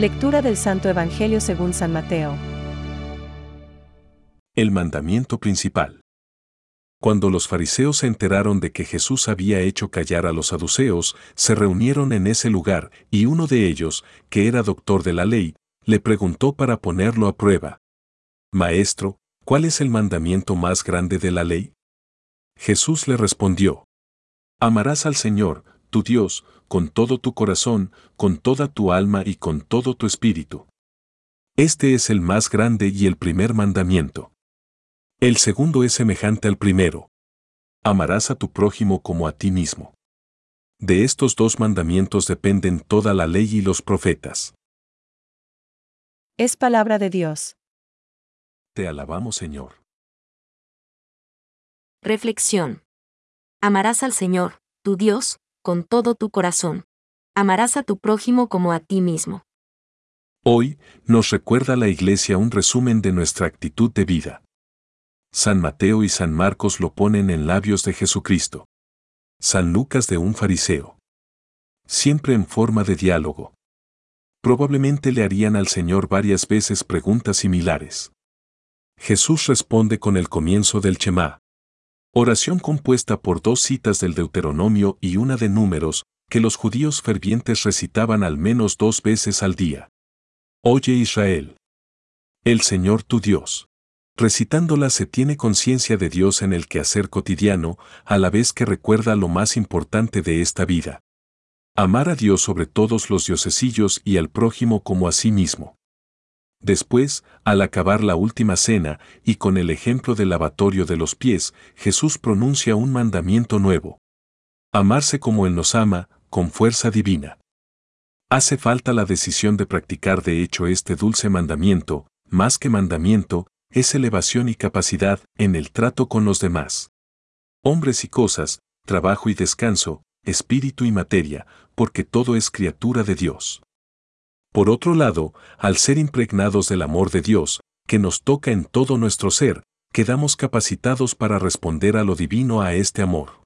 Lectura del Santo Evangelio según San Mateo. El mandamiento principal. Cuando los fariseos se enteraron de que Jesús había hecho callar a los saduceos, se reunieron en ese lugar, y uno de ellos, que era doctor de la ley, le preguntó para ponerlo a prueba. Maestro, ¿cuál es el mandamiento más grande de la ley? Jesús le respondió. Amarás al Señor, tu Dios, con todo tu corazón, con toda tu alma y con todo tu espíritu. Este es el más grande y el primer mandamiento. El segundo es semejante al primero. Amarás a tu prójimo como a ti mismo. De estos dos mandamientos dependen toda la ley y los profetas. Es palabra de Dios. Te alabamos, Señor. Reflexión. Amarás al Señor, tu Dios, con todo tu corazón. Amarás a tu prójimo como a ti mismo. Hoy, nos recuerda la Iglesia un resumen de nuestra actitud de vida. San Mateo y San Marcos lo ponen en labios de Jesucristo. San Lucas de un fariseo. Siempre en forma de diálogo. Probablemente le harían al Señor varias veces preguntas similares. Jesús responde con el comienzo del Shema. Oración compuesta por dos citas del Deuteronomio y una de números, que los judíos fervientes recitaban al menos dos veces al día. Oye Israel. El Señor tu Dios. Recitándola se tiene conciencia de Dios en el quehacer cotidiano, a la vez que recuerda lo más importante de esta vida. Amar a Dios sobre todos los diosesillos y al prójimo como a sí mismo. Después, al acabar la última cena, y con el ejemplo del lavatorio de los pies, Jesús pronuncia un mandamiento nuevo. Amarse como Él nos ama, con fuerza divina. Hace falta la decisión de practicar de hecho este dulce mandamiento, más que mandamiento, es elevación y capacidad en el trato con los demás. Hombres y cosas, trabajo y descanso, espíritu y materia, porque todo es criatura de Dios. Por otro lado, al ser impregnados del amor de Dios, que nos toca en todo nuestro ser, quedamos capacitados para responder a lo divino a este amor.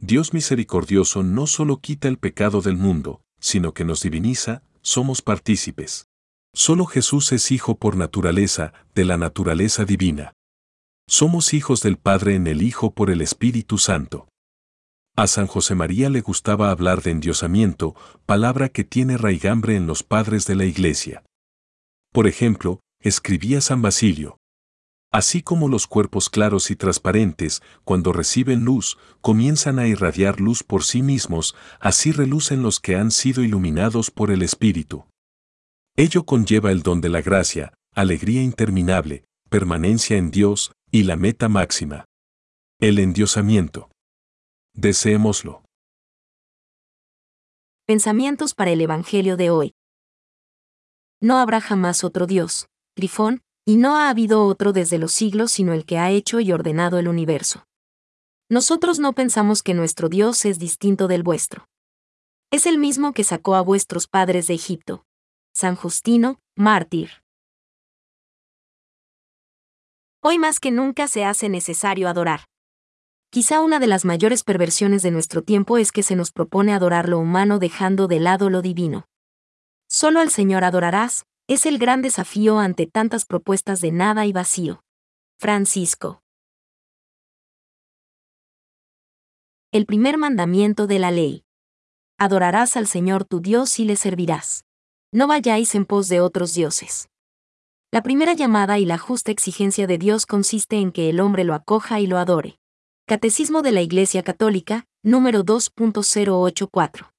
Dios misericordioso no solo quita el pecado del mundo, sino que nos diviniza, somos partícipes. Solo Jesús es hijo por naturaleza, de la naturaleza divina. Somos hijos del Padre en el Hijo por el Espíritu Santo. A San José María le gustaba hablar de endiosamiento, palabra que tiene raigambre en los padres de la Iglesia. Por ejemplo, escribía San Basilio. Así como los cuerpos claros y transparentes, cuando reciben luz, comienzan a irradiar luz por sí mismos, así relucen los que han sido iluminados por el Espíritu. Ello conlleva el don de la gracia, alegría interminable, permanencia en Dios, y la meta máxima. El endiosamiento. Deseémoslo. Pensamientos para el Evangelio de hoy. No habrá jamás otro Dios, Trifón, y no ha habido otro desde los siglos sino el que ha hecho y ordenado el universo. Nosotros no pensamos que nuestro Dios es distinto del vuestro. Es el mismo que sacó a vuestros padres de Egipto. San Justino, mártir. Hoy más que nunca se hace necesario adorar. Quizá una de las mayores perversiones de nuestro tiempo es que se nos propone adorar lo humano dejando de lado lo divino. Solo al Señor adorarás, es el gran desafío ante tantas propuestas de nada y vacío. Francisco. El primer mandamiento de la ley. Adorarás al Señor tu Dios y le servirás. No vayáis en pos de otros dioses. La primera llamada y la justa exigencia de Dios consiste en que el hombre lo acoja y lo adore. Catecismo de la Iglesia Católica, número 2.084.